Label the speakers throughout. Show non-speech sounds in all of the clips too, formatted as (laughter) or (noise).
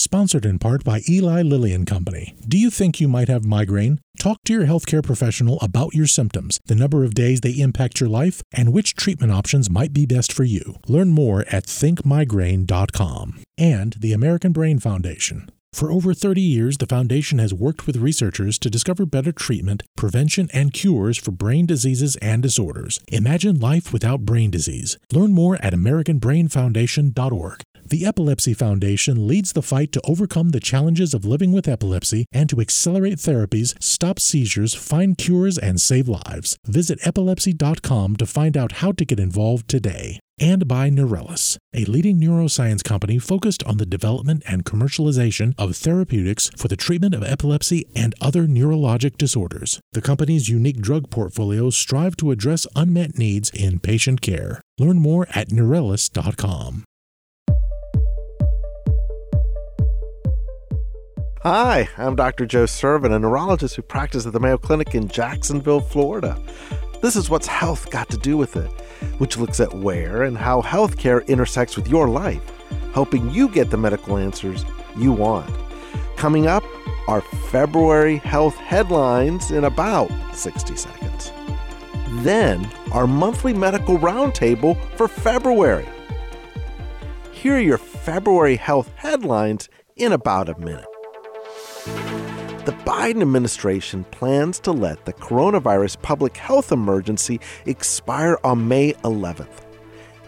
Speaker 1: sponsored in part by Eli Lilly and Company. Do you think you might have migraine? Talk to your healthcare professional about your symptoms, the number of days they impact your life, and which treatment options might be best for you. Learn more at thinkmigraine.com. And the American Brain Foundation. For over 30 years, the Foundation has worked with researchers to discover better treatment, prevention, and cures for brain diseases and disorders. Imagine life without brain disease. Learn more at AmericanBrainFoundation.org. The Epilepsy Foundation leads the fight to overcome the challenges of living with epilepsy and to accelerate therapies, stop seizures, find cures, and save lives. Visit epilepsy.com to find out how to get involved today. And by Neurelis, a leading neuroscience company focused on the development and commercialization of therapeutics for the treatment of epilepsy and other neurologic disorders. The company's unique drug portfolios strive to address unmet needs in patient care. Learn more at Neurelis.com.
Speaker 2: Hi, I'm Dr. Joe Sirven, a neurologist who practices at the Mayo Clinic in Jacksonville, Florida. This is What's Health Got to Do with It, which looks at where and how healthcare intersects with your life, helping you get the medical answers you want. Coming up, our February health headlines in about 60 seconds. Then, our monthly medical roundtable for February. Here are your February health headlines in about a minute. The Biden administration plans to let the coronavirus public health emergency expire on May 11th.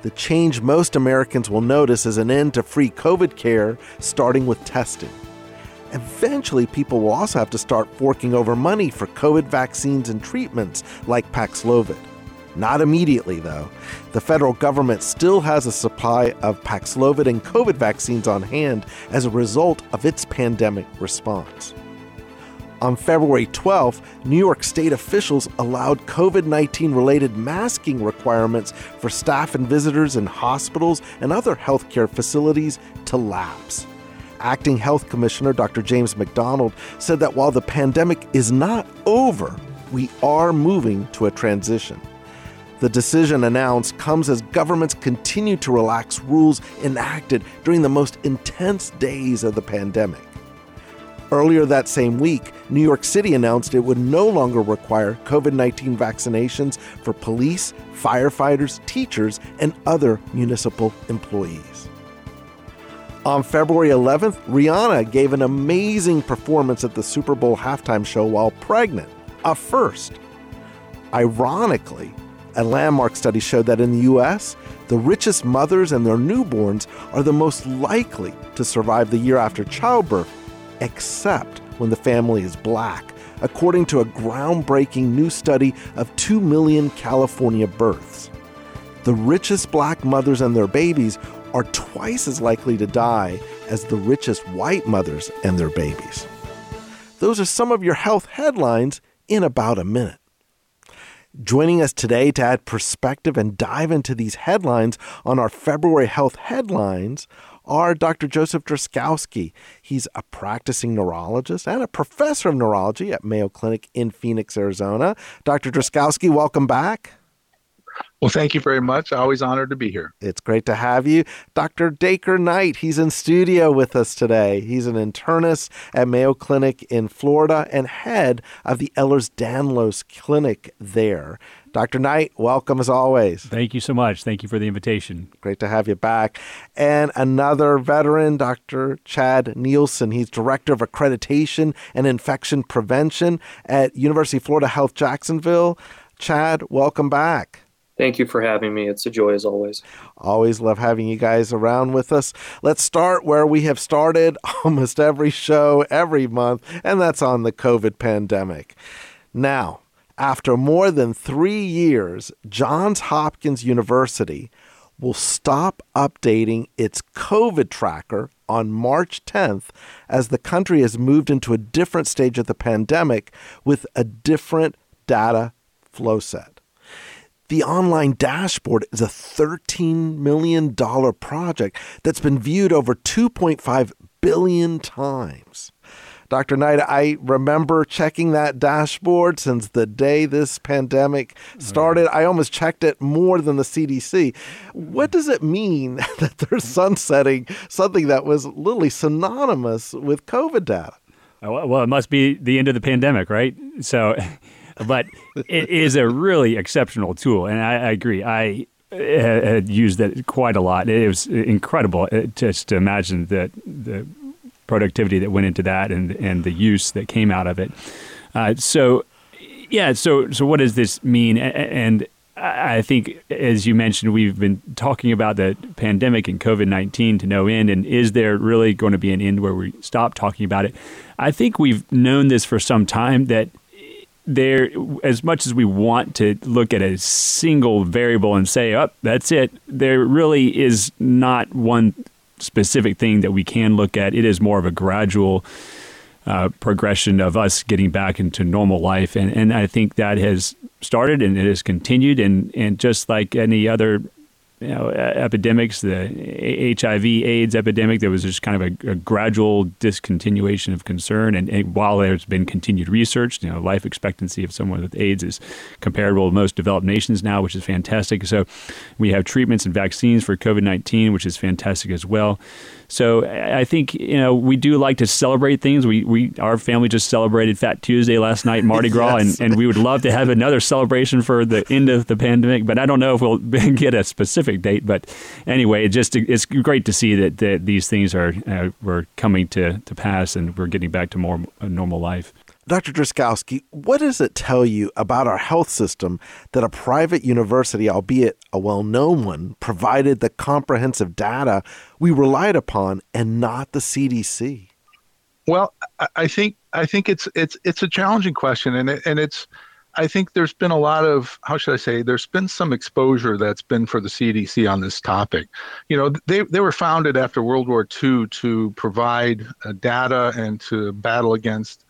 Speaker 2: The change most Americans will notice is an end to free COVID care, starting with testing. Eventually, people will also have to start forking over money for COVID vaccines and treatments like Paxlovid. Not immediately, though. The federal government still has a supply of Paxlovid and COVID vaccines on hand as a result of its pandemic response. On February 12th, New York state officials allowed COVID 19 related masking requirements for staff and visitors in hospitals and other healthcare facilities to lapse. Acting Health Commissioner Dr. James McDonald said that while the pandemic is not over, we are moving to a transition. The decision announced comes as governments continue to relax rules enacted during the most intense days of the pandemic. Earlier that same week, New York City announced it would no longer require COVID 19 vaccinations for police, firefighters, teachers, and other municipal employees. On February 11th, Rihanna gave an amazing performance at the Super Bowl halftime show while pregnant, a first. Ironically, a landmark study showed that in the US, the richest mothers and their newborns are the most likely to survive the year after childbirth, except when the family is black, according to a groundbreaking new study of 2 million California births. The richest black mothers and their babies are twice as likely to die as the richest white mothers and their babies. Those are some of your health headlines in about a minute. Joining us today to add perspective and dive into these headlines on our February Health Headlines are Dr. Joseph Drazkowski. He's a practicing neurologist and a professor of neurology at Mayo Clinic in Phoenix, Arizona. Dr. Drazkowski, welcome back.
Speaker 3: Well, thank you very much. Always honored to be here.
Speaker 2: It's great to have you. Dr. Dacre Knight, he's in studio with us today. He's an internist at Mayo Clinic in Florida and head of the Ehlers-Danlos Clinic there. Dr. Knight, welcome as always.
Speaker 4: Thank you so much. Thank you for the invitation.
Speaker 2: Great to have you back. And another veteran, Dr. Chad Nielsen. He's Director of Accreditation and Infection Prevention at University of Florida Health Jacksonville. Chad, welcome back.
Speaker 5: Thank you for having me. It's a joy as always.
Speaker 2: Always love having you guys around with us. Let's start where we have started (laughs) almost every show every month, and that's on the COVID pandemic. Now, after more than three years, Johns Hopkins University will stop updating its COVID tracker on March 10th as the country has moved into a different stage of the pandemic with a different data flow set. The online dashboard is a $13 million project that's been viewed over 2.5 billion times. Dr. Knight, I remember checking that dashboard since the day this pandemic mm. started. I almost checked it more than the CDC. What does it mean (laughs) that they're sunsetting something that was literally synonymous with COVID data?
Speaker 4: Uh, well, it must be the end of the pandemic, right? So, but it is a really exceptional tool, and I, I agree. I had used that quite a lot. It was incredible just to imagine the the productivity that went into that and and the use that came out of it. Uh, so, yeah. So so what does this mean? And I think, as you mentioned, we've been talking about the pandemic and COVID 19 to no end. And is there really going to be an end where we stop talking about it? I think we've known this for some time that there, as much as we want to look at a single variable and say, oh, that's it, there really is not one specific thing that we can look at. It is more of a gradual uh, progression of us getting back into normal life. And, and I think that has started and it has continued. And, and just like any other you know, epidemics, the HIV AIDS epidemic, there was just kind of a, a gradual discontinuation of concern. And, and, while there's been continued research, you know, life expectancy of someone with AIDS is comparable to most developed nations now, which is fantastic. So we have treatments and vaccines for COVID 19, which is fantastic as well. So I think you know we do like to celebrate things. We we our family just celebrated Fat Tuesday last night, Mardi Gras, (laughs) yes. and, and we would love to have another celebration for the end of the pandemic. But I don't know if we'll (laughs) get a specific date. But anyway, it just it's great to see that, that these things are uh, we're coming to to pass, and we're getting back to more normal life.
Speaker 2: Dr. Drazkowski, what does it tell you about our health system that a private university, albeit a well known one, provided the comprehensive data we relied upon and not the CDC?
Speaker 3: Well, I think I think it's it's it's a challenging question, and it, and it's I think there's been a lot of how should I say there's been some exposure that's been for the CDC on this topic. You know, they they were founded after World War II to provide uh, data and to battle against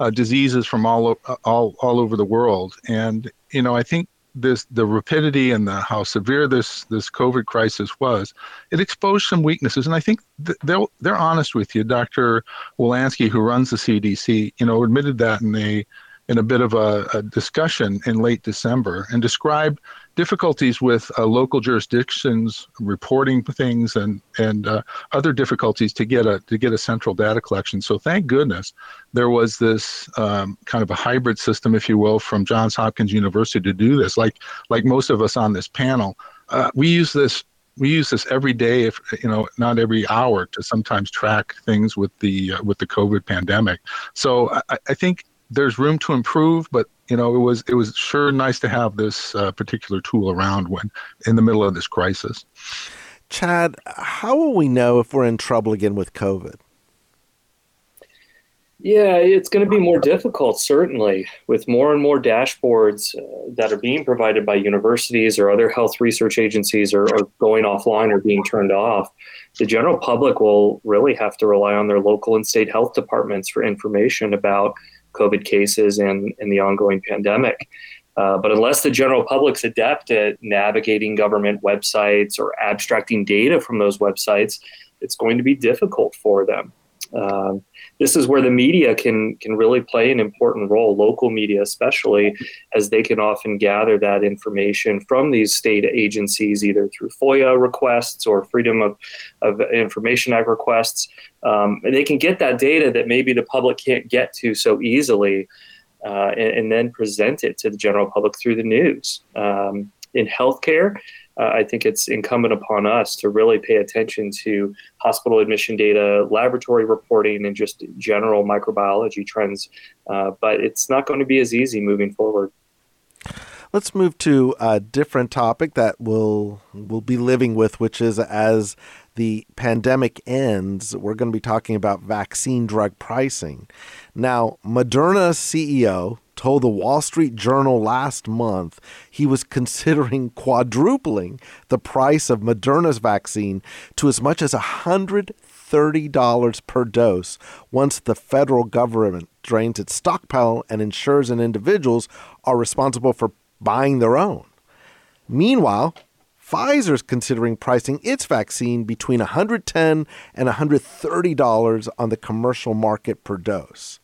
Speaker 3: uh, diseases from all, all all over the world. And you know, I think this the rapidity and the how severe this this COVID crisis was, it exposed some weaknesses. And I think th- they're they're honest with you. Dr. Walensky, who runs the CDC, you know, admitted that in a in a bit of a, a discussion in late December and described difficulties with uh, local jurisdictions reporting things and and uh, other difficulties to get a to get a central data collection. So thank goodness there was this um, kind of a hybrid system, if you will, from Johns Hopkins University to do this. Like like most of us on this panel, uh, we use this we use this every day, if you know, not every hour, to sometimes track things with the uh, with the COVID pandemic. So I, I think there's room to improve, but you know, it was it was sure nice to have this uh, particular tool around when in the middle of this crisis.
Speaker 2: Chad, how will we know if we're in trouble again with COVID?
Speaker 5: Yeah, it's going to be more difficult, certainly, with more and more dashboards uh, that are being provided by universities or other health research agencies or, or going offline or being turned off. The general public will really have to rely on their local and state health departments for information about COVID cases and, and the ongoing pandemic. Uh, but unless the general public's adept at navigating government websites or abstracting data from those websites, it's going to be difficult for them. Um, this is where the media can can really play an important role, local media especially, as they can often gather that information from these state agencies, either through FOIA requests or Freedom of, of Information Act requests. Um, and they can get that data that maybe the public can't get to so easily, uh, and, and, then present it to the general public through the news. Um, in healthcare, uh, I think it's incumbent upon us to really pay attention to hospital admission data, laboratory reporting, and just general microbiology trends. Uh, but it's not going to be as easy moving forward.
Speaker 2: Let's move to a different topic that we'll we'll be living with, which is as the pandemic ends, we're going to be talking about vaccine drug pricing. Now, Moderna's CEO told the Wall Street Journal last month he was considering (laughs) quadrupling the price of Moderna's vaccine to as much as $130 per dose once the federal government drains its stockpile and ensures and individuals are responsible for buying their own. Meanwhile, Pfizer's considering pricing its vaccine between 110 and $130 on the commercial market per dose.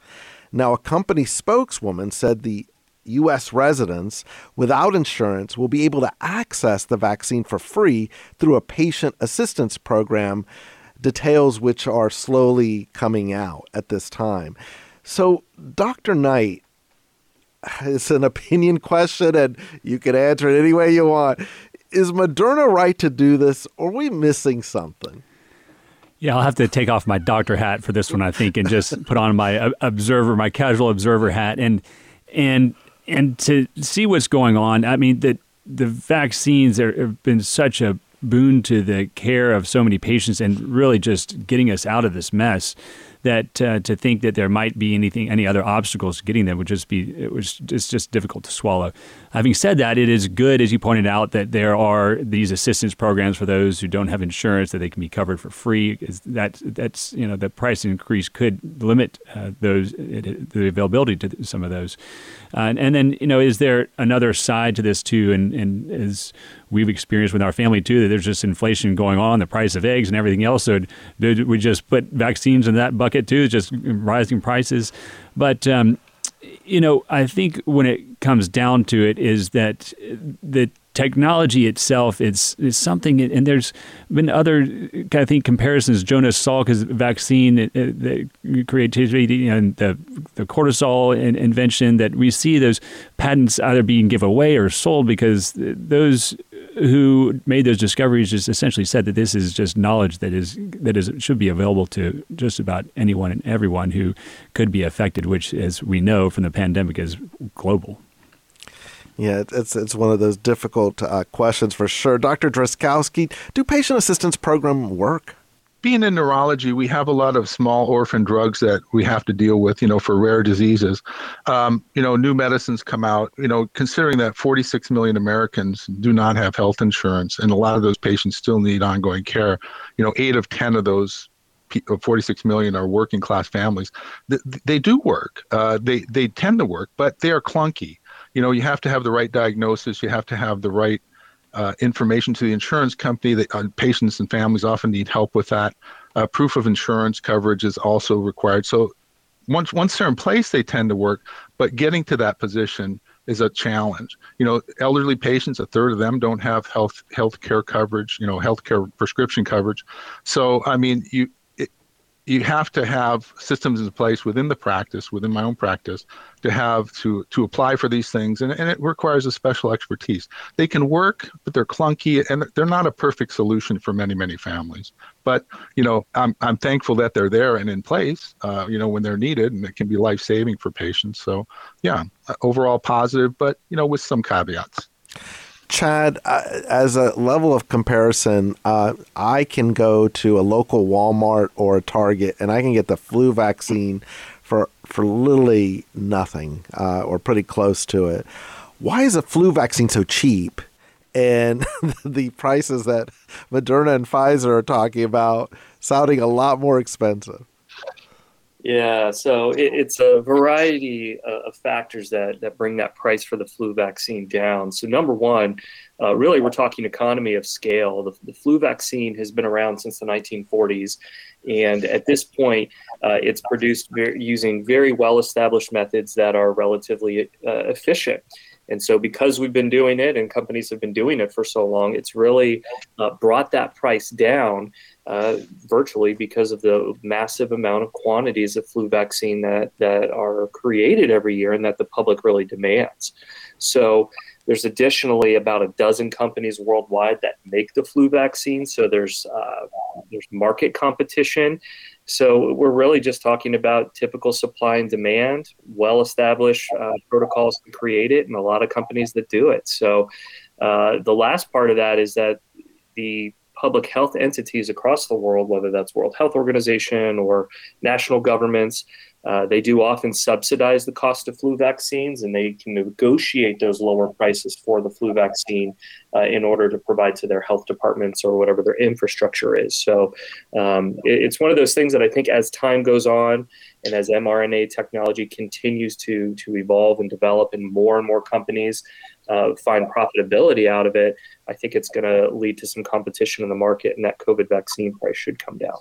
Speaker 2: Now, a company spokeswoman said the U.S. residents without insurance will be able to access the vaccine for free through a patient assistance program, details which are slowly coming out at this time. So, Dr. Knight, it's an opinion (laughs) question and you can answer it any way you want. Is Moderna right to do this or are we missing something?
Speaker 4: Yeah, I'll have to take off my doctor hat for this one, I think, and just put on my uh, observer, my casual observer hat, and and and to see what's going on. I mean, the the vaccines are, have been such a boon to the care of so many patients, and really just getting us out of this mess that uh, to think that there might be anything, any other obstacles to getting them would just be it was it's just difficult to swallow. Having said that, it is good, as you pointed out, that there are these assistance programs for those who don't have insurance that they can be covered for free. Is that that's you know the price increase could limit uh, those the availability to some of those, uh, and, and then you know is there another side to this too, and and as we've experienced with our family too that there's just inflation going on, the price of eggs and everything else. So did we just put vaccines in that bucket too, just rising prices. But um, you know, I think when it comes down to it, is that the technology itself is is something, and there's been other, I think, comparisons. Jonas Salk's vaccine, the creativity and the the cortisol invention that we see those patents either being given away or sold because those who made those discoveries just essentially said that this is just knowledge that is that is should be available to just about anyone and everyone who could be affected, which, as we know from the pandemic, is global.
Speaker 2: Yeah, it's it's one of those difficult uh, questions for sure. Dr. Drazkowski, do patient assistance program work?
Speaker 3: being in neurology, we have a lot of small orphan drugs that we have to deal with, you know, for rare diseases. Um, you know, new medicines come out, you know, considering that 46 million Americans do not have health insurance, and a lot of those patients still need ongoing care. You know, eight of 10 of those 46 million are working class families. They, they do work. Uh, they, they tend to work, but they are clunky. You know, you have to have the right diagnosis. You have to have the right uh, information to the insurance company. That uh, patients and families often need help with that. Uh, proof of insurance coverage is also required. So once once they're in place, they tend to work. But getting to that position is a challenge. You know, elderly patients, a third of them don't have health health care coverage. You know, health care prescription coverage. So I mean, you you have to have systems in place within the practice, within my own practice, to have to to apply for these things, and, and it requires a special expertise. They can work, but they're clunky, and they're not a perfect solution for many many families. But you know, I'm I'm thankful that they're there and in place. Uh, you know, when they're needed, and it can be life saving for patients. So, yeah, overall positive, but you know, with some caveats.
Speaker 2: Chad, uh, as a level of comparison, uh, I can go to a local Walmart or a Target and I can get the flu vaccine for for literally nothing uh, or pretty close to it. Why is a flu vaccine so cheap? And (laughs) the prices that Moderna and Pfizer are talking about sounding a lot more expensive.
Speaker 5: Yeah, so it, it's a variety uh, of factors that, that bring that price for the flu vaccine down. So, number one, uh, really, we're talking economy of scale. The, the, flu vaccine has been around since the 1940s. And at this point, uh, it's produced very, using very well established methods that are relatively uh, efficient. And so, because we've been doing it and companies have been doing it for so long, it's really uh, brought that price down uh, virtually because of the massive amount of quantities of flu vaccine that, that are created every year and that the public really demands. So, there's additionally about a dozen companies worldwide that make the flu vaccine. So there's uh, there's market competition. So we're really just talking about typical supply and demand, well-established uh, protocols to create it, and a lot of companies that do it. So uh, the last part of that is that the public health entities across the world, whether that's World Health Organization or national governments, uh, they do often subsidize the cost of flu vaccines, and they can negotiate those lower prices for the flu vaccine uh, in order to provide to their health departments or whatever their infrastructure is. So um, it, it's one of those things that I think as time goes on and as mRNA technology continues to to evolve and develop, and more and more companies uh, find profitability out of it, I think it's going to lead to some competition in the market, and that COVID vaccine price should come down.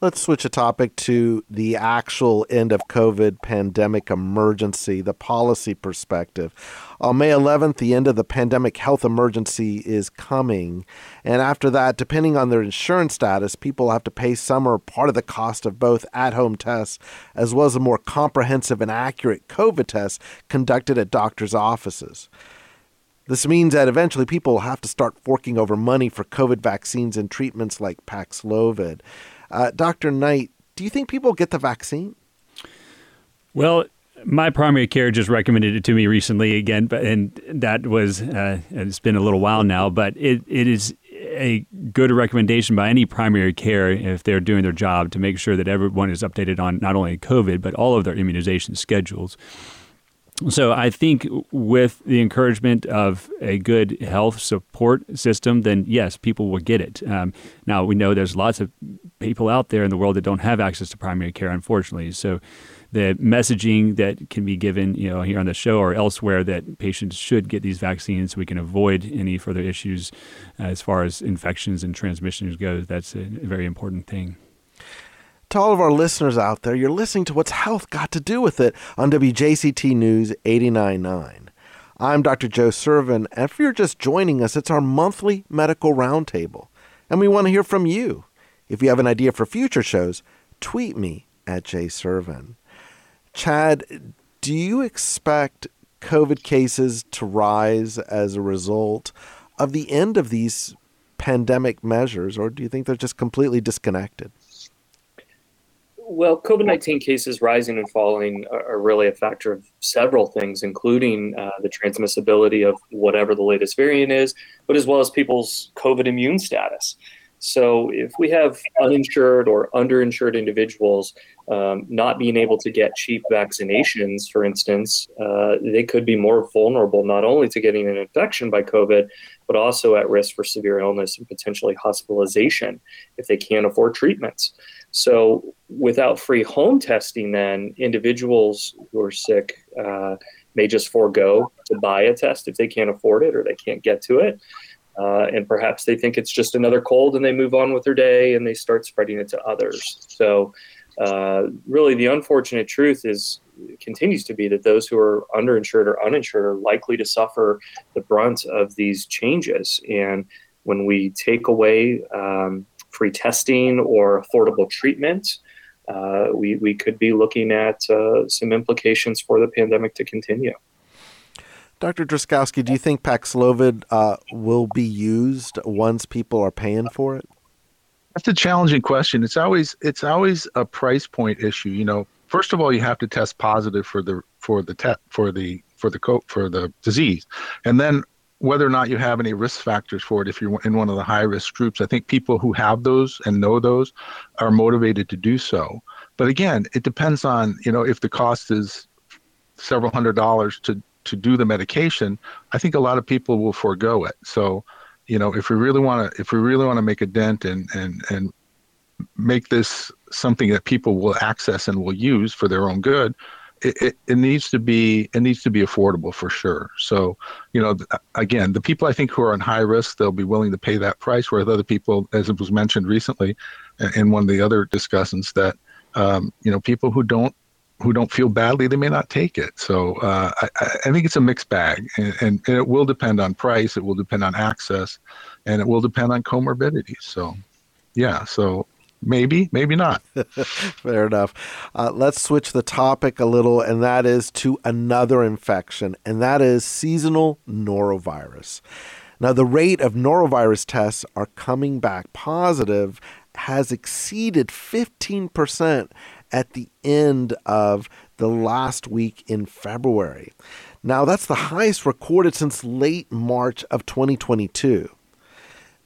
Speaker 2: Let's switch a topic to the actual end of COVID pandemic emergency, the policy perspective. On May 11th, the end of the pandemic health emergency is coming. And after that, depending on their insurance status, people have to pay some or part of the cost of both at home tests as well as a more comprehensive and accurate COVID tests conducted at doctors' offices. This means that eventually people will have to start forking over money for COVID vaccines and treatments like Paxlovid. Uh, Dr. Knight, do you think people get the vaccine?
Speaker 4: Well, my primary care just recommended it to me recently again, but and that was uh, it's been a little while now, but it, it is a good recommendation by any primary care if they're doing their job to make sure that everyone is updated on not only COVID but all of their immunization schedules. So I think with the encouragement of a good health support system, then yes, people will get it. Um, now we know there's lots of people out there in the world that don't have access to primary care, unfortunately. So the messaging that can be given, you know, here on the show or elsewhere that patients should get these vaccines so we can avoid any further issues uh, as far as infections and transmissions goes. That's a very important thing
Speaker 2: to all of our listeners out there, you're listening to What's Health Got to Do with It on WJCT News 89.9. I'm Dr. Joe Sirven, and if you're just joining us, it's our monthly medical roundtable, and we want to hear from you. If you have an idea for future shows, tweet me at jsirven. Chad, do you expect COVID cases to rise as a result of the end of these pandemic measures, or do you think they're just completely disconnected?
Speaker 5: Well, COVID 19 cases rising and falling are, really a factor of several things, including uh, the transmissibility of whatever the latest variant is, but as well as people's COVID immune status. So, if we have uninsured or underinsured individuals um, not being able to get cheap vaccinations, for instance, uh, they could be more vulnerable not only to getting an infection by COVID, but also at risk for severe illness and potentially hospitalization if they can't afford treatments. So, without free home testing, then individuals who are sick uh, may just forego to buy a test if they can't afford it or they can't get to it. Uh, and perhaps they think it's just another cold and they move on with their day and they start spreading it to others. So, uh, really, the unfortunate truth is continues to be that those who are underinsured or uninsured are likely to suffer the brunt of these changes. And when we take away um, free testing or affordable treatment, uh, we, we could be looking at uh, some implications for the pandemic to continue.
Speaker 2: Dr. Drazkowski, do you think Paxlovid uh, will be used once people are paying for it?
Speaker 3: That's a challenging question. It's always it's always a price point issue. You know, first of all, you have to test positive for the for the te- for the for the co- for the disease, and then whether or not you have any risk factors for it if you're in one of the high risk groups. I think people who have those and know those are motivated to do so. But again, it depends on, you know, if the cost is several hundred dollars to to do the medication, I think a lot of people will forego it. So, you know, if we really want to if we really want to make a dent and and and make this something that people will access and will use for their own good, it, it, needs to be it needs to be affordable for sure. So, you know, again, the people I think who are on high risk, they'll be willing to pay that price. Whereas other people, as it was mentioned recently, in one of the other discussions, that um, you know, people who don't who don't feel badly, they may not take it. So uh, I, I, think it's a mixed bag, and, and, and, it will depend on price, it will depend on access, and it will depend on comorbidities. So, yeah, so Maybe, maybe not. (laughs)
Speaker 2: Fair enough. Uh, let's switch the topic a little, and that is to another infection, and that is seasonal norovirus. Now, the rate of norovirus tests are coming back positive has exceeded 15% at the end of the last week in February. Now, that's the highest recorded since late March of 2022.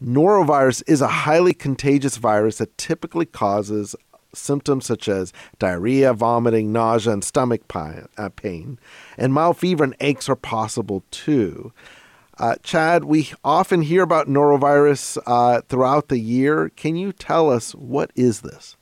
Speaker 2: Norovirus is a highly contagious virus that typically causes symptoms such as diarrhea, vomiting, nausea, and stomach uh, pain. And mild fever and aches are possible too. Uh, Chad, we often hear about norovirus uh, throughout the year. Can you tell us what is this?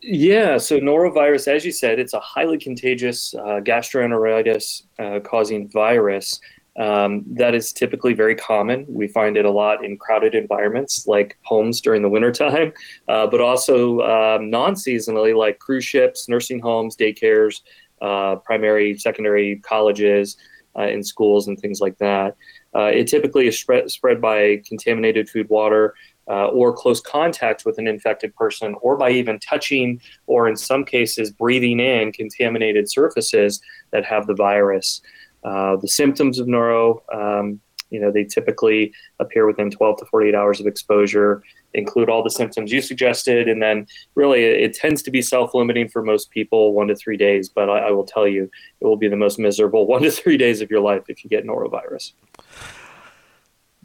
Speaker 5: Yeah, so norovirus, as you said, it's a highly contagious uh, gastroenteritis uh, causing virus um, that is typically very common. We find it a lot in crowded environments like homes during the wintertime, (laughs) uh, but also um, non seasonally like cruise ships, nursing homes, daycares, uh, primary, secondary colleges, uh, in schools, and things like that. Uh, it typically is spread, spread by contaminated food, water, uh, or close contact with an infected person, or by even touching or, in some cases, breathing in contaminated surfaces that have the virus. Uh, the symptoms of noro, um, you know, they typically appear within 12 to 48 hours of exposure, include all the symptoms you suggested, and then really it, it tends to be self-limiting for most people, one to three days. But I, I will tell you, it will be the most miserable (laughs) one to three days of your life if you get norovirus.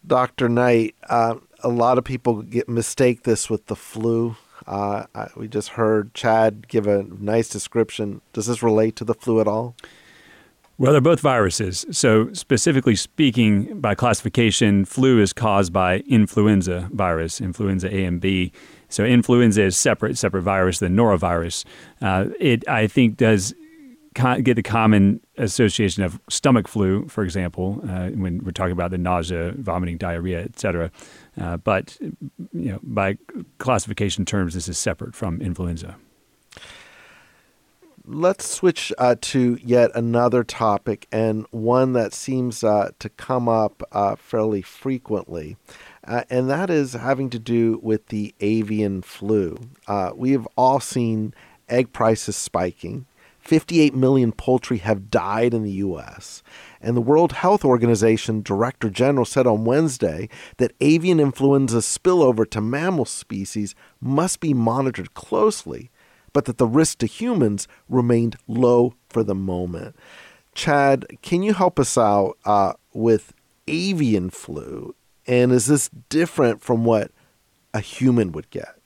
Speaker 2: Dr. Knight, uh, a lot of people get mistake this with the flu. Uh, we just heard Chad give a nice description. Does this relate to the flu at all?
Speaker 4: Well, they're both viruses. So, specifically speaking, by classification, flu is caused by influenza virus, influenza A and B. So, influenza is separate, separate virus than norovirus. Uh, it, I think, does get the common association of stomach flu, for example, uh, when we're talking about the nausea, vomiting, diarrhea, etc. Uh, but you know, by classification terms, this is separate from influenza.
Speaker 2: Let's switch uh, to yet another topic and one that seems uh, to come up uh, fairly frequently. Uh, and that is having to do with the avian flu. we have all seen egg prices spiking. 58 million poultry have died in the U.S. And the World Health Organization Director General said on Wednesday that avian influenza spillover to mammal species must be monitored closely, but that the risk to humans remained low for the moment. Chad, can you help us out uh, with avian flu? And is this different from what a human would get?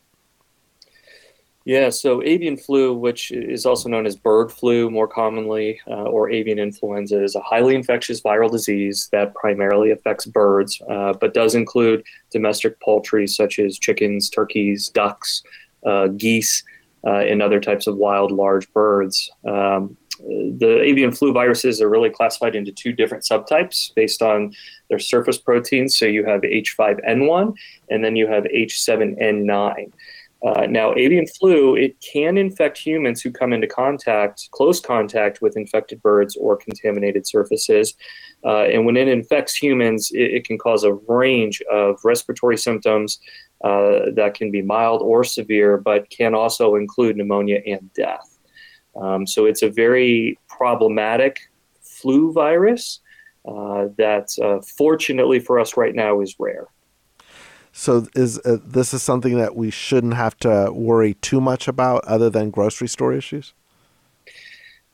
Speaker 5: Yeah, so avian flu, which is also known as bird flu more commonly, uh, or avian influenza, is a highly infectious viral disease that primarily affects birds, uh, but does include domestic poultry such as chickens, turkeys, ducks, uh, geese, uh, and other types of wild large birds. Um, the avian flu viruses are really classified into two different subtypes based on their surface proteins. So you have H5N1 and then you have H7N9. Uh, now, avian flu, it can infect humans who come into contact, close contact with infected birds or contaminated surfaces. Uh, and when it infects humans, it, it, can cause a range of respiratory symptoms uh, that can be mild or severe, but can also include pneumonia and death. Um, so it's a very problematic flu virus uh, that, uh, fortunately for us right now, is rare.
Speaker 2: So is uh, this is something that we shouldn't have to worry too much about, other than grocery store issues.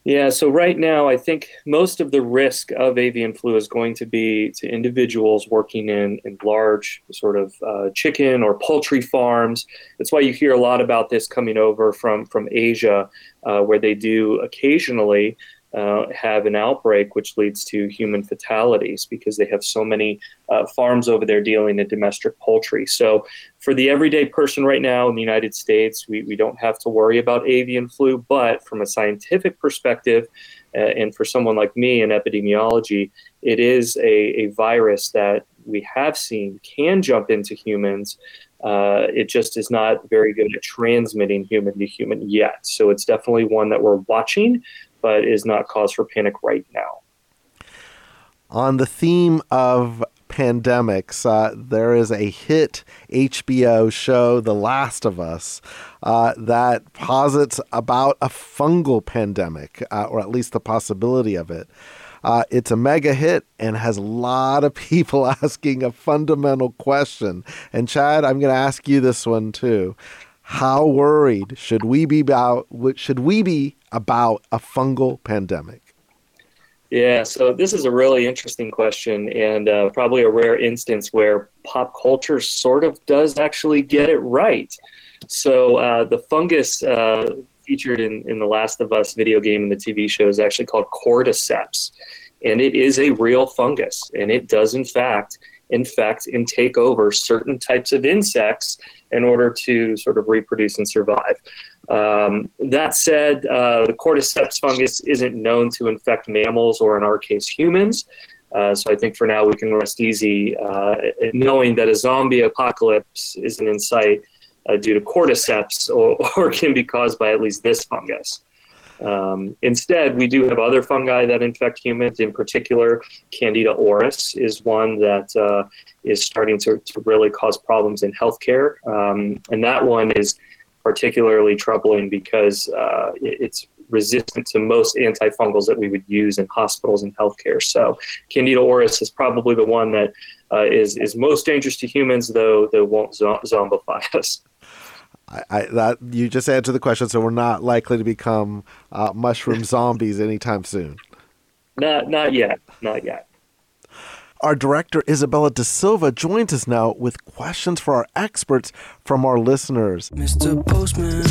Speaker 5: Yeah, so right now, I think most of the risk of avian flu is going to be to individuals working in, in large sort of uh, chicken or poultry farms. That's why you hear a lot about this coming over from, from Asia, uh, where they do occasionally uh, have an outbreak, which leads to human fatalities because they have so many uh, farms over there dealing in domestic poultry. So, for the everyday person right now in the United States, we, we don't have to worry about avian flu. But from a scientific perspective, uh, and for someone like me in epidemiology, it is a, a virus that we have seen can jump into humans. Uh, it just is not very good at transmitting human to human yet. So it's definitely one that we're watching, but is not cause for panic right now.
Speaker 2: On the theme of pandemics, uh, there is a hit HBO show, The Last of Us, uh, that posits about a fungal pandemic, uh, or at least the possibility of it. Uh, it's a mega hit and has a lot of (laughs) people asking a fundamental question. And Chad, I'm going to ask you this one too. How worried should we be about? Should we be about a fungal pandemic?
Speaker 5: Yeah, so this is a really interesting question, and uh, probably a rare instance where pop culture sort of does actually get it right. So uh, the fungus uh, featured in, in the Last of Us video game and the TV show is actually called cordyceps, and it is a real fungus, and it does in fact infect and take over certain types of insects in order to sort of reproduce and survive. Um, that said, uh, the cordyceps fungus isn't known to infect mammals or, in our case, humans. Uh, so I think for now we can rest easy uh, knowing that a zombie apocalypse isn't in sight uh, due to cordyceps or, (laughs) or, can be caused by at least this fungus. Um, instead, we do have other fungi that infect humans. In particular, Candida auris is one that uh, is starting to, to, really cause problems in healthcare. Um, and that one is particularly troubling because uh, it's resistant to most antifungals that we would use in hospitals and healthcare. So, Candida auris is probably the one that uh, is is most dangerous to humans, though though won't zombify (laughs) us.
Speaker 2: I, I, that you just answered the question, so we're not likely to become uh, mushroom (laughs) zombies anytime soon.
Speaker 5: Not, not yet. Not yet.
Speaker 2: Our director, Isabella De Silva, joins us now with questions for our experts from our listeners. Mr. Postman.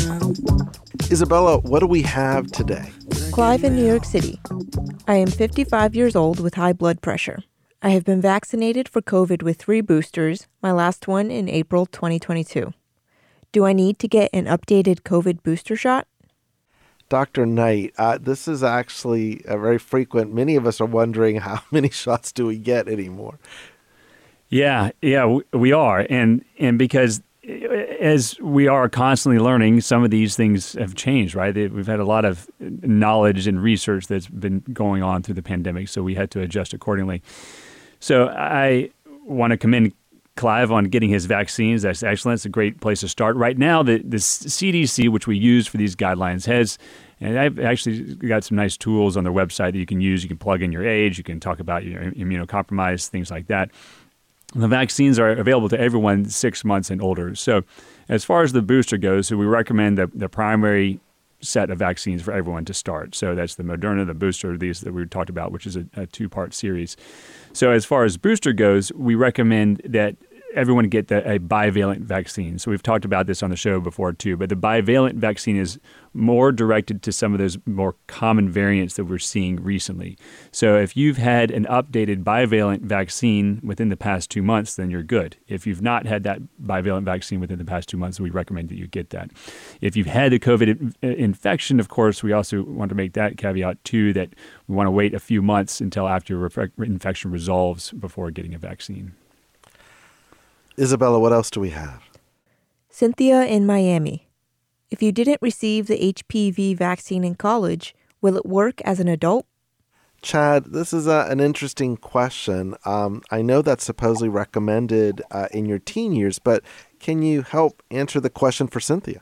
Speaker 2: Isabella, what do we have today?
Speaker 6: Clive in New York City. I am 55 years old with high blood pressure. I have been vaccinated for COVID with three boosters, my last one in April 2022. Do I need to get an updated COVID booster shot?
Speaker 2: Dr. Knight, uh, this is actually a very frequent. Many of us are wondering (laughs) how many shots do we get anymore?
Speaker 4: Yeah, yeah, we are, and and because uh, as we are constantly learning, some of these things have changed. Right, we've had a lot of knowledge and research that's been going on through the pandemic, so we had to adjust accordingly. So I want to commend Clive on getting his vaccines. That's excellent. It's a great place to start. Right now, the, the CDC, which we use for these guidelines, has and I've actually got some nice tools on their website that you can use. You can plug in your age, you can talk about your immunocompromised, things like that. The vaccines are available to everyone six months and older. So, as far as the booster goes, so we recommend the, the primary set of vaccines for everyone to start. So that's the Moderna, the booster, these that we talked about, which is a, a two part series. So as far as booster goes, we recommend that everyone get the, a bivalent vaccine. So we've talked about this on the show before too, but the bivalent vaccine is more directed to some of those more common variants that we're seeing recently. So if you've had an updated bivalent vaccine within the past two months, then you're good. If you've not had that bivalent vaccine within the past two months, we recommend that you get that. If you've had the COVID uh, infection, of course, we also want to make that caveat too that we want to wait a few months until after your infection resolves before getting a vaccine.
Speaker 2: Isabella, what else do we have?
Speaker 6: Cynthia in Miami. If you didn't receive the HPV vaccine in college, will it work as an adult?
Speaker 2: Chad, this is a, an interesting question. Um, I know that's supposedly recommended uh, in your teen years, but can you help answer the question for Cynthia?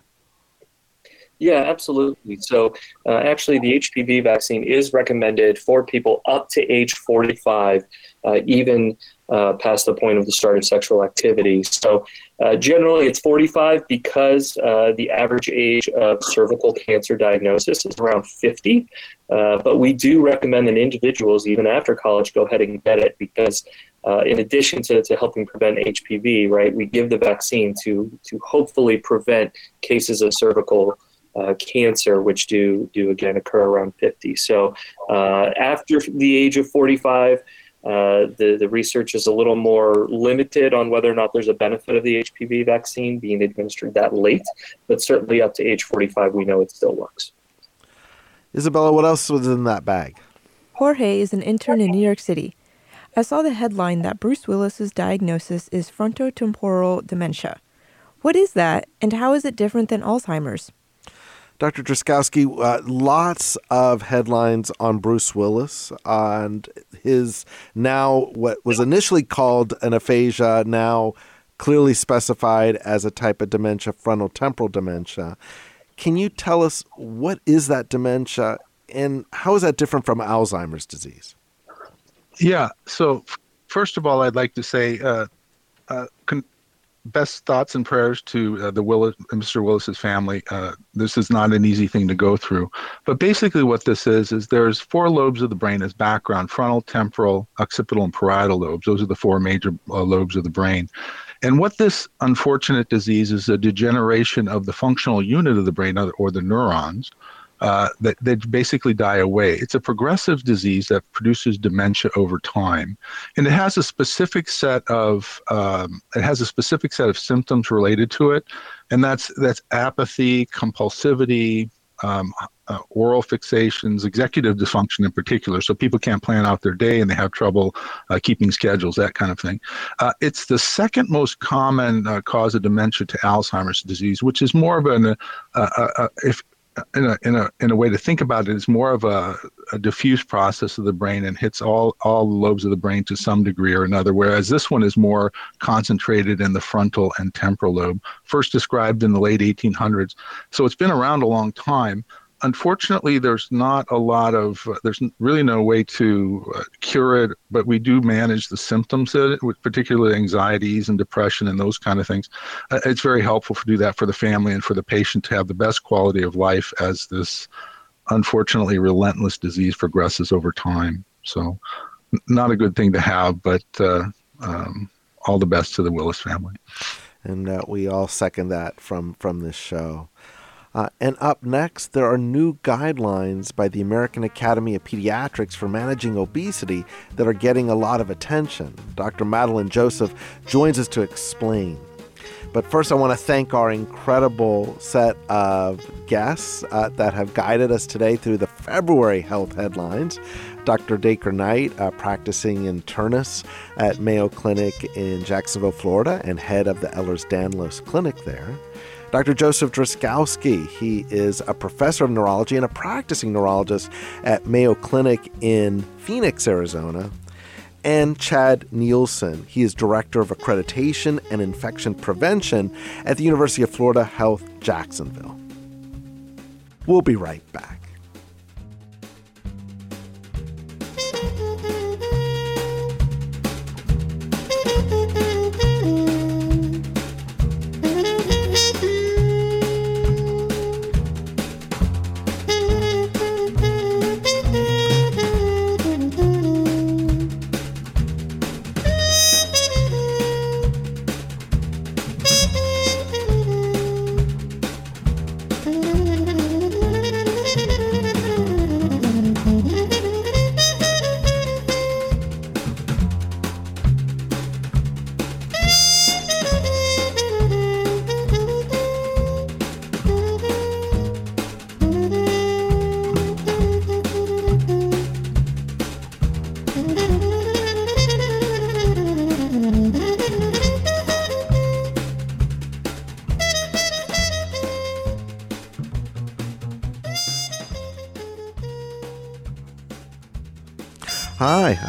Speaker 5: Yeah, absolutely. So, uh, actually, the HPV vaccine is recommended for people up to age 45, uh, even uh, past the point of the start of sexual activity. So, uh, generally, it's 45 because uh, the average age of cervical cancer diagnosis is around 50. Uh, but we do recommend that individuals, even after college, go ahead and get it because, uh, in addition to, to helping prevent HPV, right, we give the vaccine to, to hopefully prevent cases of cervical uh, cancer, which do do again occur around 50. So uh, after the age of 45, uh, the, the research is a little more limited on whether or not there's a benefit of the HPV vaccine being administered that late, but certainly up to age 45, we know it still works.
Speaker 2: Isabella, what else was in that bag?
Speaker 6: Jorge is an intern in New York City. I saw the headline that Bruce Willis's diagnosis is frontotemporal dementia. What is that, and how is it different than Alzheimer's?
Speaker 2: Dr. Drazkowski, uh, lots of headlines on Bruce Willis and his now what was initially called an aphasia, now clearly specified as a type of dementia, frontal temporal dementia. Can you tell us what is that dementia and how is that different from Alzheimer's disease?
Speaker 3: Yeah. So, first of all, I'd like to say uh, uh, con- best thoughts and prayers to uh, the Willis, Mr. Willis's family. Uh, this is not an easy thing to go through, but basically, what this is is there's four lobes of the brain as background: frontal, temporal, occipital, and parietal lobes. Those are the four major uh, lobes of the brain. And what this unfortunate disease is a degeneration of the functional unit of the brain, or the neurons, uh, that, that basically die away. It's a progressive disease that produces dementia over time, and it has a specific set of um, it has a specific set of symptoms related to it, and that's that's apathy, compulsivity, um, uh, oral fixations, executive dysfunction in particular. So people can't plan out their day and they have trouble uh, keeping schedules, that kind of thing. Uh, it's the second most common uh, cause of dementia to Alzheimer's disease, which is more of an, uh, if in a, in a in a way to think about it is more of a, a, diffuse process of the brain and hits all all the lobes of the brain to some degree or another whereas this one is more concentrated in the frontal and temporal lobe first described in the late 1800s so it's been around a long time unfortunately, there's not a lot of, uh, there's really no way to uh, cure it, but we do manage the symptoms of it, with particularly anxieties and depression and those kind of things. Uh, it's very helpful to do that for the family and for the patient to have the best quality of life as this unfortunately relentless disease progresses over time. So, n- not a good thing to have, but uh, um, all the best to the Willis family.
Speaker 2: And uh, we all second that from from this show. Uh, and up next, there are new guidelines by the American Academy of Pediatrics for managing obesity that are getting a lot of attention. Dr. Madeline Joseph joins us to explain. But first, I want to thank our incredible set of guests uh, that have guided us today through the February health headlines. Dr. Dacre Knight, uh, practicing internist at Mayo Clinic in Jacksonville, Florida, and head of the Ehlers Danlos Clinic there. Dr. Joseph Drazkowski, he is a professor of neurology and a practicing neurologist at Mayo Clinic in Phoenix, Arizona. And Chad Nielsen, he is director of accreditation and infection prevention at the University of Florida Health Jacksonville. We'll be right back.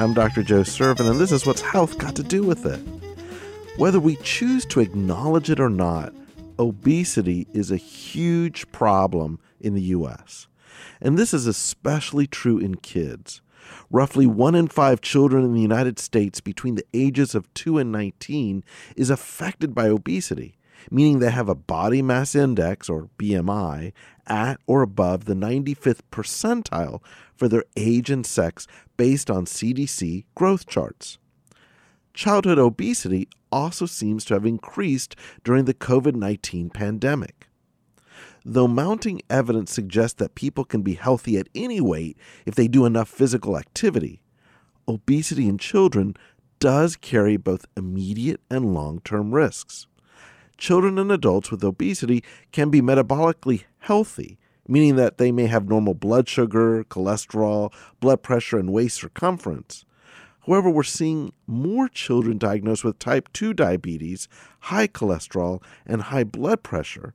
Speaker 2: I'm Dr. Joe Sirven, and this is What's Health Got to Do with It. Whether we choose to acknowledge it or not, obesity is a huge problem in the U.S. And this is especially true in kids. Roughly one in five children in the United States between the ages of 2 and 19 is affected by obesity, meaning they have a body mass index, or BMI, at or above the 95th percentile for their age and sex based on CDC growth charts. Childhood obesity also seems to have increased during the COVID 19 pandemic. Though mounting evidence suggests that people can be healthy at any weight if they do enough physical activity, obesity in children does carry both immediate and long term risks. Children and adults with obesity can be metabolically healthy meaning that they may have normal blood sugar, cholesterol, blood pressure, and waist circumference. However, we're seeing more children diagnosed with type 2 diabetes, high cholesterol, and high blood pressure,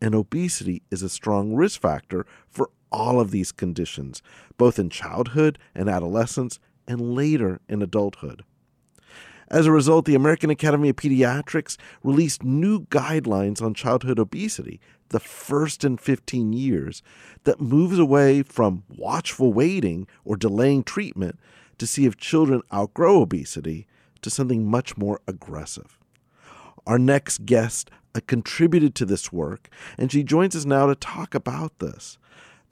Speaker 2: and obesity is a strong risk factor for all of these conditions, both in childhood and adolescence and later in adulthood. As a result, the American Academy of Pediatrics released new guidelines on childhood obesity, the first in 15 years, that moves away from watchful waiting or delaying treatment to see if children outgrow obesity to something much more aggressive. Our next guest uh, contributed to this work, and she joins us now to talk about this.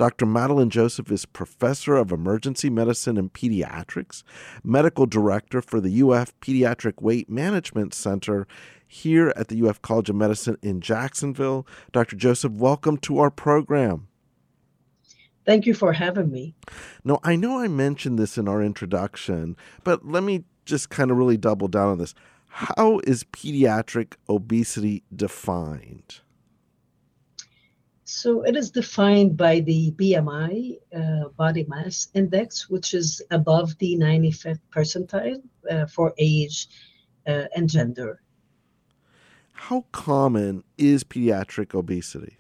Speaker 2: Dr. Madeline Joseph is professor of emergency medicine and pediatrics, medical director for the UF Pediatric Weight Management Center here at the UF College of Medicine in Jacksonville. Dr. Joseph, welcome to our program.
Speaker 7: Thank you for having me.
Speaker 2: Now, I know I mentioned this in our introduction, but let me just kind of really double down on this. How is pediatric obesity defined?
Speaker 7: So it is defined by the BMI, uh, body mass index, which is above the 95th percentile uh, for age uh, and gender.
Speaker 2: How common is pediatric obesity?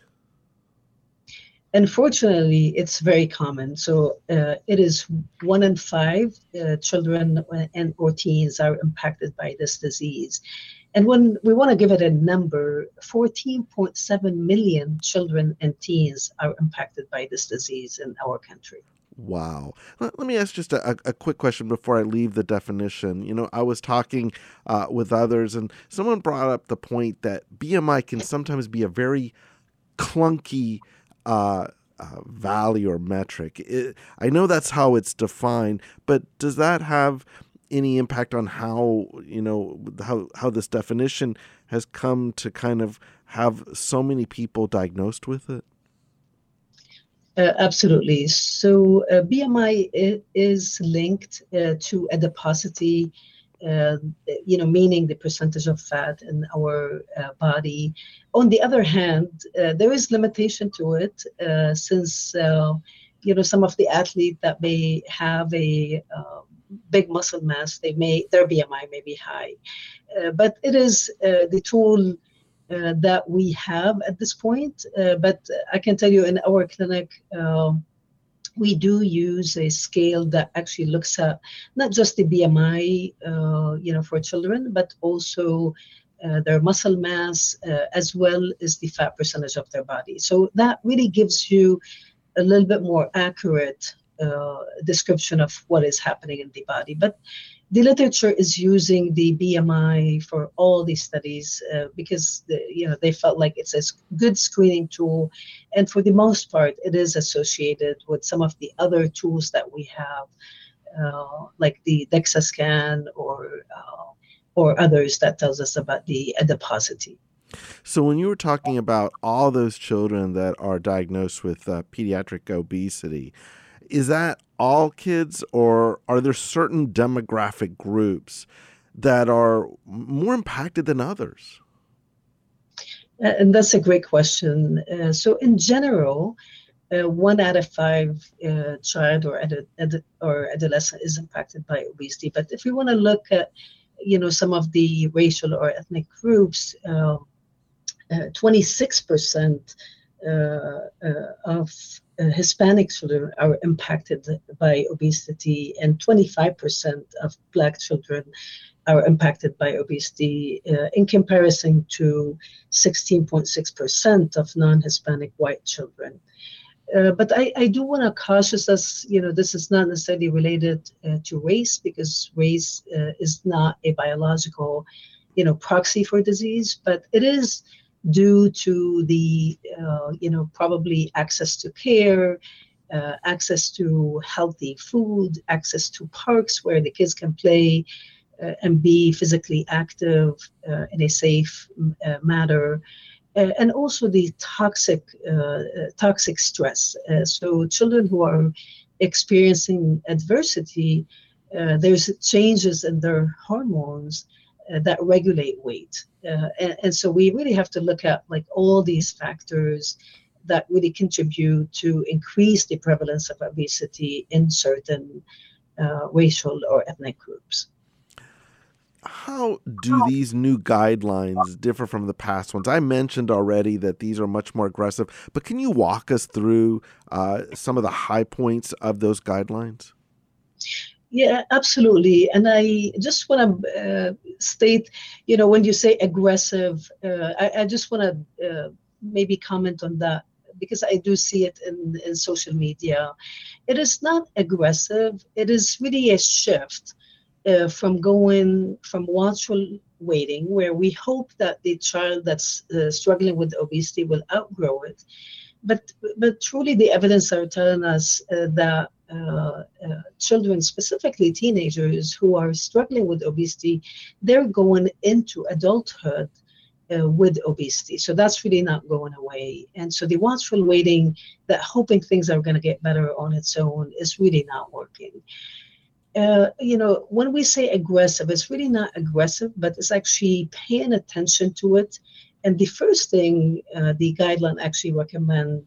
Speaker 7: Unfortunately, it's very common. So uh, it is one in five uh, children and or teens are impacted by this disease. And when we want to give it a number, 14.7 million children and teens are impacted by this disease in our country.
Speaker 2: Wow. Let, me ask just a, a, quick question before I leave the definition. You know, I was talking uh, with others, and someone brought up the point that BMI can sometimes be a very clunky uh, uh, value or metric. It, I know that's how it's defined, but does that have any impact on how you know how how this definition has come to kind of have so many people diagnosed with it?
Speaker 7: Uh, absolutely. So uh, BMI is linked uh, to adiposity, uh, you know, meaning the percentage of fat in our uh, body. On the other hand, uh, there is limitation to it since you know some of the athletes that may have a um, big muscle mass, they may their BMI may be high, but it is the tool that we have at this point. Uh, but I can tell you, in our clinic, um, we do use a scale that actually looks at not just the BMI, uh, you know, for children, but also uh, their muscle mass as well as the fat percentage of their body. So that really gives you a little bit more accurate uh, description of what is happening in the body. But the literature is using the BMI for all these studies uh, because the, you know they felt like it's a good screening tool, and for the most part, it is associated with some of the other tools that we have, uh, like the DEXA scan or uh, or others that tells us about the adiposity.
Speaker 2: So, when you were talking about all those children that are diagnosed with uh, pediatric obesity, is that all kids, or are there certain demographic groups that are more impacted than others?
Speaker 7: And that's a great question. Uh, so, in general, uh, one out of five uh, child or ad- ad- or adolescent is impacted by obesity. But if we want to look at, you know, some of the racial or ethnic groups, 26% uh, uh, uh, of uh, Hispanic children are impacted by obesity, and 25% of Black children are impacted by obesity uh, in comparison to 16.6% of non Hispanic white children. Uh, but I, I do want to caution us, you know, this is not necessarily related uh, to race because race uh, is not a biological, you know, proxy for disease, but it is due to the, uh, you know, probably access to care, uh, access to healthy food, access to parks where the kids can play uh, and be physically active uh, in a safe uh, manner. Uh, and also the toxic, toxic stress. so children who are experiencing adversity, there's changes in their hormones that regulate weight. Uh, and, and, so we really have to look at like all these factors that really contribute to increase the prevalence of obesity in certain uh, racial or ethnic groups.
Speaker 2: How do these new guidelines differ from the past ones? I mentioned already that these are much more aggressive, but can you walk us through uh, some of the high points of those guidelines?
Speaker 7: Yeah, absolutely. And I just want to uh, state, you know, when you say aggressive, uh, I, I, just want to uh, maybe comment on that because I do see it in, in social media. It is not aggressive, it is really a shift uh, from going from watchful waiting, where we hope that the child that's uh, struggling with obesity will outgrow it. But, but truly, the evidence are telling us uh, that children, specifically teenagers who are struggling with obesity, they're going into adulthood uh, with obesity. So that's really not going away. And so the watchful waiting, that hoping things are going to get better on its own, is really not working. Uh, you know, when we say aggressive, it's really not aggressive, but it's actually paying attention to it. And the first thing uh, the guideline actually recommend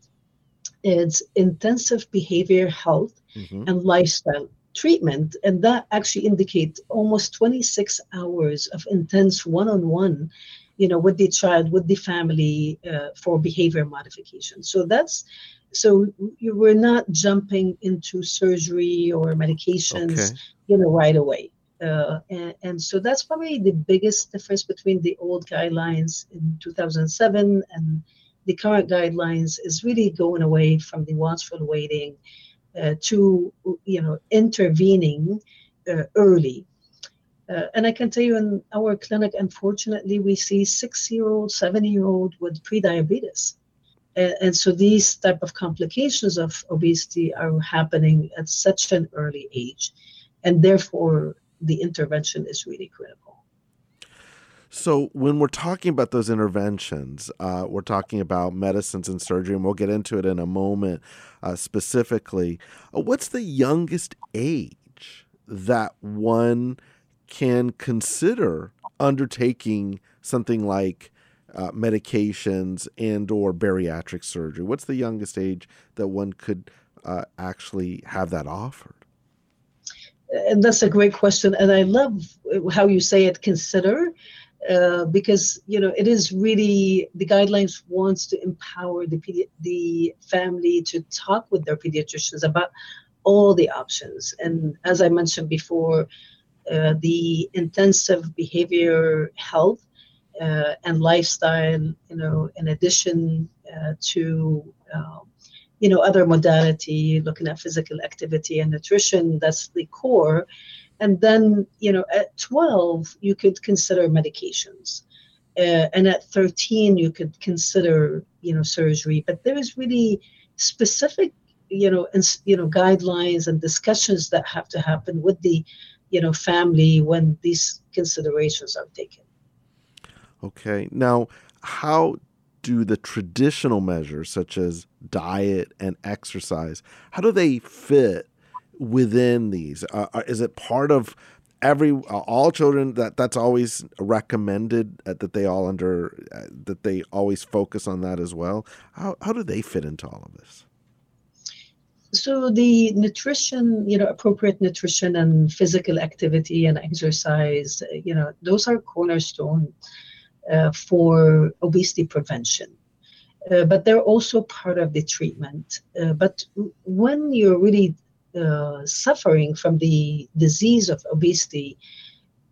Speaker 7: is intensive behavior health mm-hmm. and lifestyle treatment. And that actually indicates almost 26 hours of intense one-on-one you know with the child with the family uh, for behavior modification so that's so you were not jumping into surgery or medications okay. you know right away uh, and, and, so that's probably the biggest difference between the old guidelines in 2007 and the current guidelines is really going away from the watchful waiting uh, to you know intervening uh, early uh, and I can tell you in our clinic, unfortunately, we see six-year-old, seven-year-old with prediabetes. And, and so these type of complications of obesity are happening at such an early age. And therefore, the intervention is really critical.
Speaker 2: So, when we're talking about those interventions, uh, we're talking about medicines and surgery, and we'll get into it in a moment uh, specifically. Uh, what's the youngest age that one can consider undertaking something like uh, medications and or bariatric surgery? What's the youngest age that one could uh, actually have that offered?
Speaker 7: And that's a great question, and I love how you say it. Consider, uh, because you know it is really the guidelines wants to empower the the family to talk with their pediatricians about all the options. And as I mentioned before, uh, the intensive behavior health uh, and lifestyle, you know, in addition uh, to, um, you know, other modality, looking at physical activity and nutrition, that's the core. And then, you know, at 12, you could consider medications. Uh, and at 13, you could consider, you know, surgery. But there is really specific, you know, and, you know, guidelines and discussions that have to happen with the you know family when these considerations are taken
Speaker 2: okay now how do the traditional measures such as diet and exercise how do they fit within these? Uh, uh is it part of every uh, all children that that's always recommended uh, that they all under uh, that they always focus on that as well? How, how do they fit into all of this?
Speaker 7: So the nutrition you know appropriate nutrition and physical activity and exercise you know those are cornerstone uh, for obesity prevention. Uh, but they're also part of the treatment. Uh, but when you're really suffering from the disease of obesity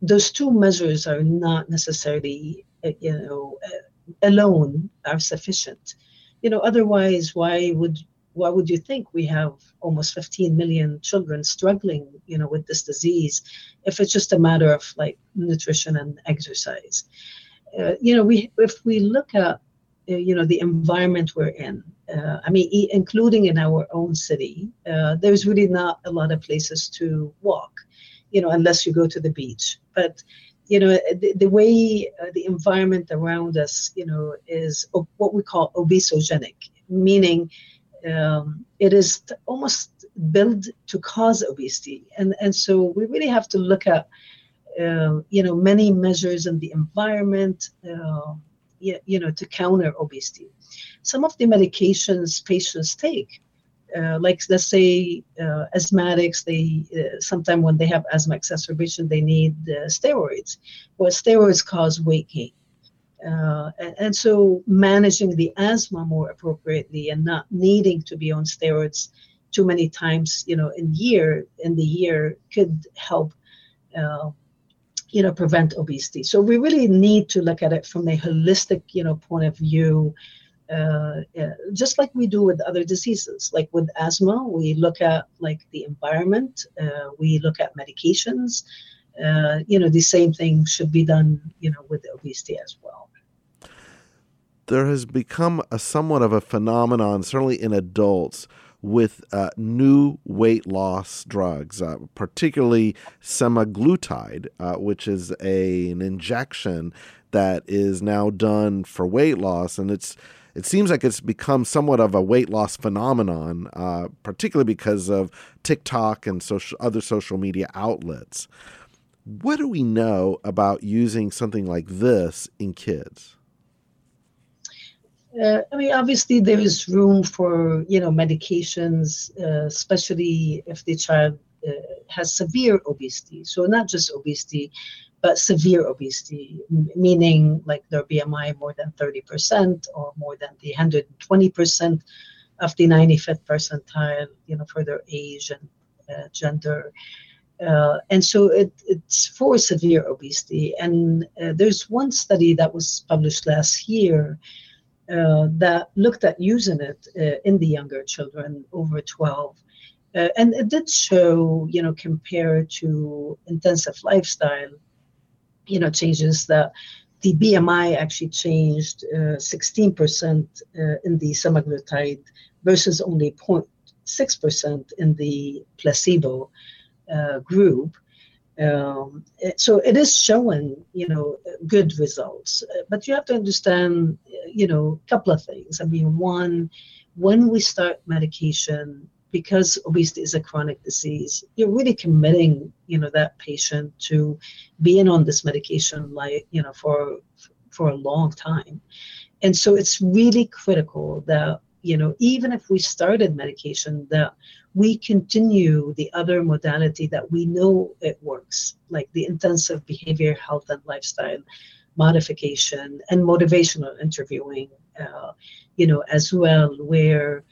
Speaker 7: those two measures are not necessarily uh, you know uh, alone are sufficient. You know otherwise why would why would you think we have almost 15 million children struggling you know with this disease if it's just a matter of like nutrition and exercise? Uh, you know we if we look at uh, you know the environment we're in uh, i mean e- including in our own city uh, there's really not a lot of places to walk you know unless you go to the beach but you know the, the way uh, the environment around us you know is what we call obesogenic meaning um, it is almost built to cause obesity, and and so we really have to look at uh, you know many measures in the environment. You know, to counter obesity. Some of the medications patients take, uh, like let's say uh, asthmatics, they uh, sometimes when they have asthma exacerbation, they need uh, steroids. Well, steroids cause weight gain. Uh, and, and, so managing the asthma more appropriately and not needing to be on steroids too many times, you know, in year in the year could help, uh, you know, prevent obesity. So we really need to look at it from a holistic, you know, point of view. Uh, just like we do with other diseases, like with asthma, we look at like the environment, uh, we look at medications. Uh, you know, the same thing should be done, you know, with obesity as well
Speaker 2: there has become a somewhat of a phenomenon, certainly in adults, with uh, new weight loss drugs, uh, particularly semaglutide, uh, which is a, an injection that is now done for weight loss, and it's it seems like it's become somewhat of a weight loss phenomenon, uh, particularly because of TikTok and social, other social media outlets. What do we know about using something like this in kids?
Speaker 7: Uh, I mean, obviously, there is room for you know medications, uh, especially if the child uh, has severe obesity. So not just obesity, but severe obesity, meaning like their BMI more than 30% or more than the 120% of the 95th percentile, you know, for their age and uh, gender. Uh, and so it, it's for severe obesity. And uh, there's one study that was published last year that looked at using it uh, in the younger children over 12. Uh, and it did show, you know, compared to intensive lifestyle, you know, changes that the BMI actually changed 16% in the semaglutide versus only 0.6% in the placebo uh, group. Um, so it is showing, you know, good results. But you have to understand, you know, a couple of things. I mean, one, when we start medication, because obesity is a chronic disease, you're really committing, you know, that patient to being on this medication, like, you know, for for a long time. And so it's really critical that you know, even if we started medication, that we continue the other modality that we know it works, like the intensive behavior health and lifestyle modification and motivational interviewing, uh, you know, as well, where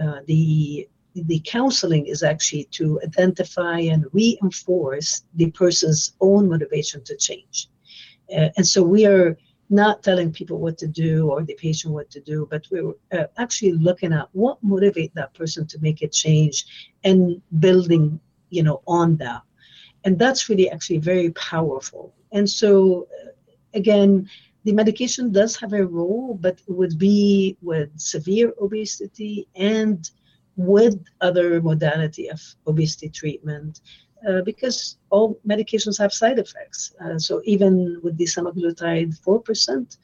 Speaker 7: uh, the the counseling is actually to identify and reinforce the person's own motivation to change. Uh, and so we are not telling people what to do or the patient what to do, but we are uh, actually looking at what motivate that person to make a change and building, you know, on that. And that's really actually very powerful. And so, uh, again, the medication does have a role, but it would be with severe obesity and with other modality of obesity treatment uh, because all medications have side effects. Uh, so even with the semaglutide, 4%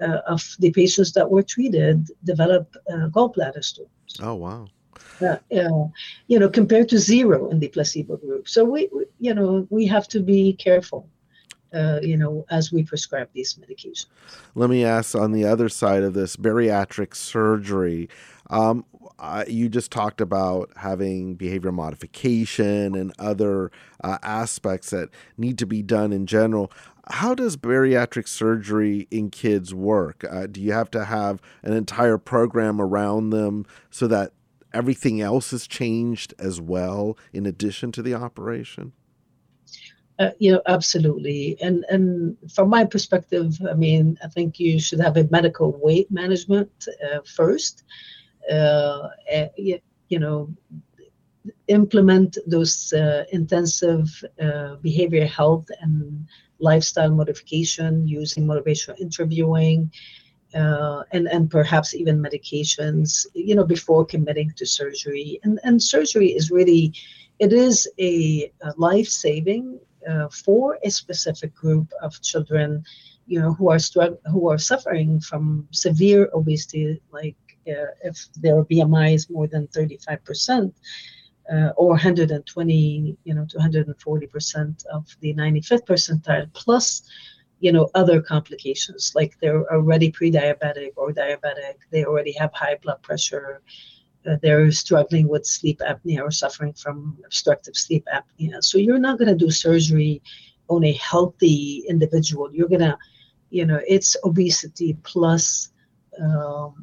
Speaker 7: uh, of the patients that were treated develop uh, gallbladder stones.
Speaker 2: Oh, wow.
Speaker 7: Uh, you know, compared to zero in the placebo group. So we, we you know, we have to be careful. Uh, you know, as we prescribe these medications.
Speaker 2: Let me ask on the other side of this bariatric surgery. Um, uh, you just talked about having behavior modification and other uh, aspects that need to be done in general. How does bariatric surgery in kids work? Uh, do you have to have an entire program around them so that everything else is changed as well in addition to the operation?
Speaker 7: Uh, you know, absolutely. And and from my perspective, I mean, I think you should have a medical weight management uh, first you know, implement those uh, intensive uh, behavior health and lifestyle modification using motivational interviewing uh, and and perhaps even medications you know before committing to surgery. And and surgery is really it is a, a life saving uh, for a specific group of children you know who are strugg- who are suffering from severe obesity like uh, if their BMI is more than 35%, uh, or 120, you know, to 140% of the 95th percentile, plus, you know, other complications like they're already pre-diabetic or diabetic, they already have high blood pressure, uh, they're struggling with sleep apnea or suffering from obstructive sleep apnea. So you're not going to do surgery on a healthy individual. You're going to, you know, it's obesity plus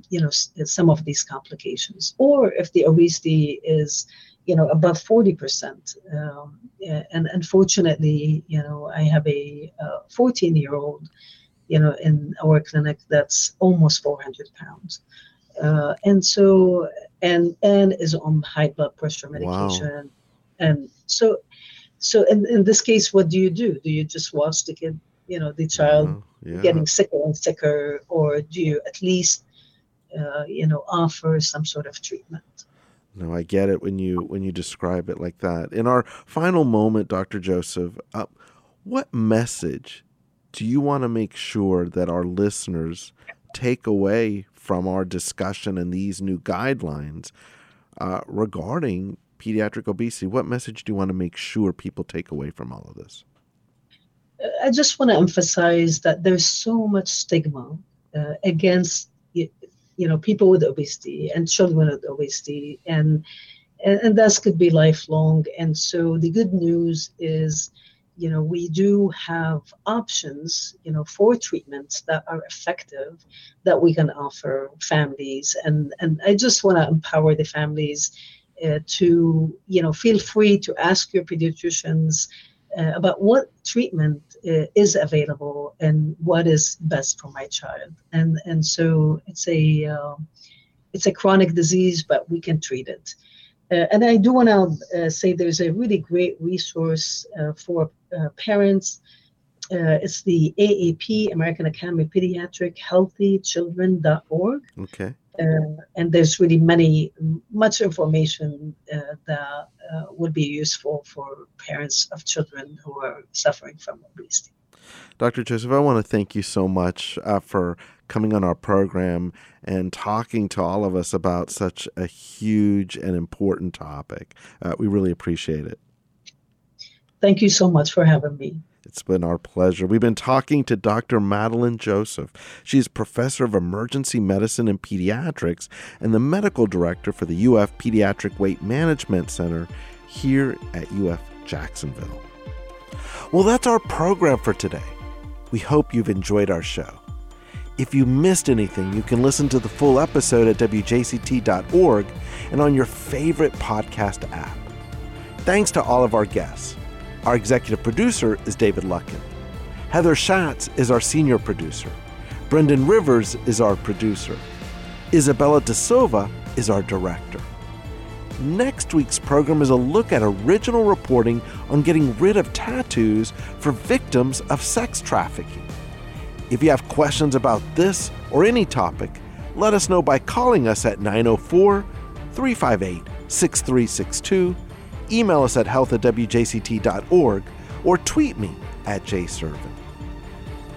Speaker 7: you know some of these complications. Or if the obesity is you know above 40% um, and unfortunately you know i have a 14 year old you know in our clinic that's almost 400 pounds. Uh, and so and and is on high blood pressure medication. Wow. and so so in, in this case what do you do? Do you just watch the kid you know the child mm-hmm. yeah. getting sicker and sicker or do you at least uh, you know offer some sort of treatment
Speaker 2: No, I get it when you when you describe it like that. In our final moment, Dr. Joseph, uh, what message do you want to make sure that our listeners take away from our discussion and these new guidelines uh, regarding pediatric obesity? What message do you want to make sure people take away from all of this?
Speaker 7: I just want to emphasize that there's so much stigma uh, against you know people with obesity and children with obesity, and, and and this could be lifelong. And so the good news is, you know, we do have options, you know, for treatments that are effective that we can offer families. And and I just want to empower the families uh, to you know feel free to ask your pediatricians uh, about what treatment is available and what is best for my child and and so it's a uh, it's a chronic disease but we can treat it uh, and i do want to uh, say there's a really great resource for parents it's the AAP, American Academy of Pediatric Healthy Children.org.
Speaker 2: Okay.
Speaker 7: Uh, and there's really many much information uh, that uh, would be useful for parents of children who are suffering from obesity.
Speaker 2: Dr. Joseph, I want to thank you so much uh, for coming on our program and talking to all of us about such a huge and important topic. Uh, we really appreciate it.
Speaker 7: Thank you so much for having me.
Speaker 2: It's been our pleasure. We've been talking to Dr. Madeline Joseph. She's professor of emergency medicine and pediatrics and the medical director for the UF Pediatric Weight Management Center here at UF Jacksonville. Well, that's our program for today. We hope you've enjoyed our show. If you missed anything, you can listen to the full episode at WJCT.org and on your favorite podcast app. Thanks to all of our guests. Our executive producer is David Luckin. Heather Schatz is our senior producer. Brendan Rivers is our producer. Isabella De Silva is our director. Next week's program is a look at original reporting on getting rid of tattoos for victims of sex trafficking. If you have questions about this or any topic, let us know by calling us at 904 358 6362 email us at health at wjct.org, or tweet me at jsirven.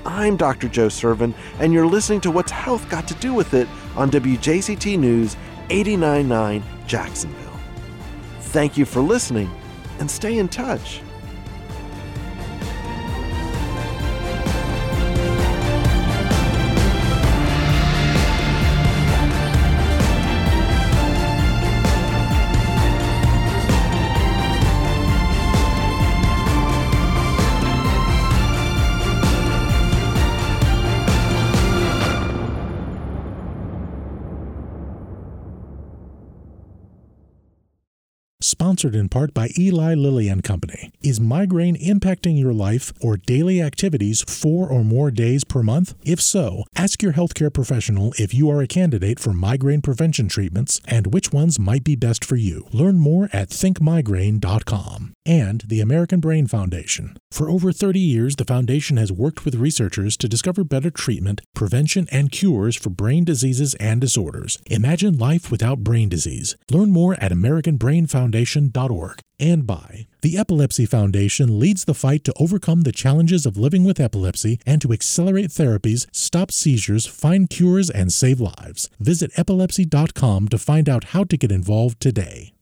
Speaker 2: I'm Dr. Joe Sirven, and you're listening to What's Health Got to Do with It on WJCT News 899 Jacksonville. Thank you for listening, and stay in touch.
Speaker 1: Sponsored in part by Eli Lilly and Company. Is migraine impacting your life or daily activities four or more days per month? If so, ask your healthcare professional if you are a candidate for migraine prevention treatments and which ones might be best for you. Learn more at thinkmigraine.com. And the American Brain Foundation. For over 30 years, the foundation has worked with researchers to discover better treatment, prevention, and cures for brain diseases and disorders. Imagine life without brain disease. Learn more at AmericanBrainFoundation.com and by the Epilepsy Foundation leads the fight to overcome the challenges of living with epilepsy and to accelerate therapies, stop seizures, find cures, and save lives. Visit epilepsy.com to find out how to get involved today.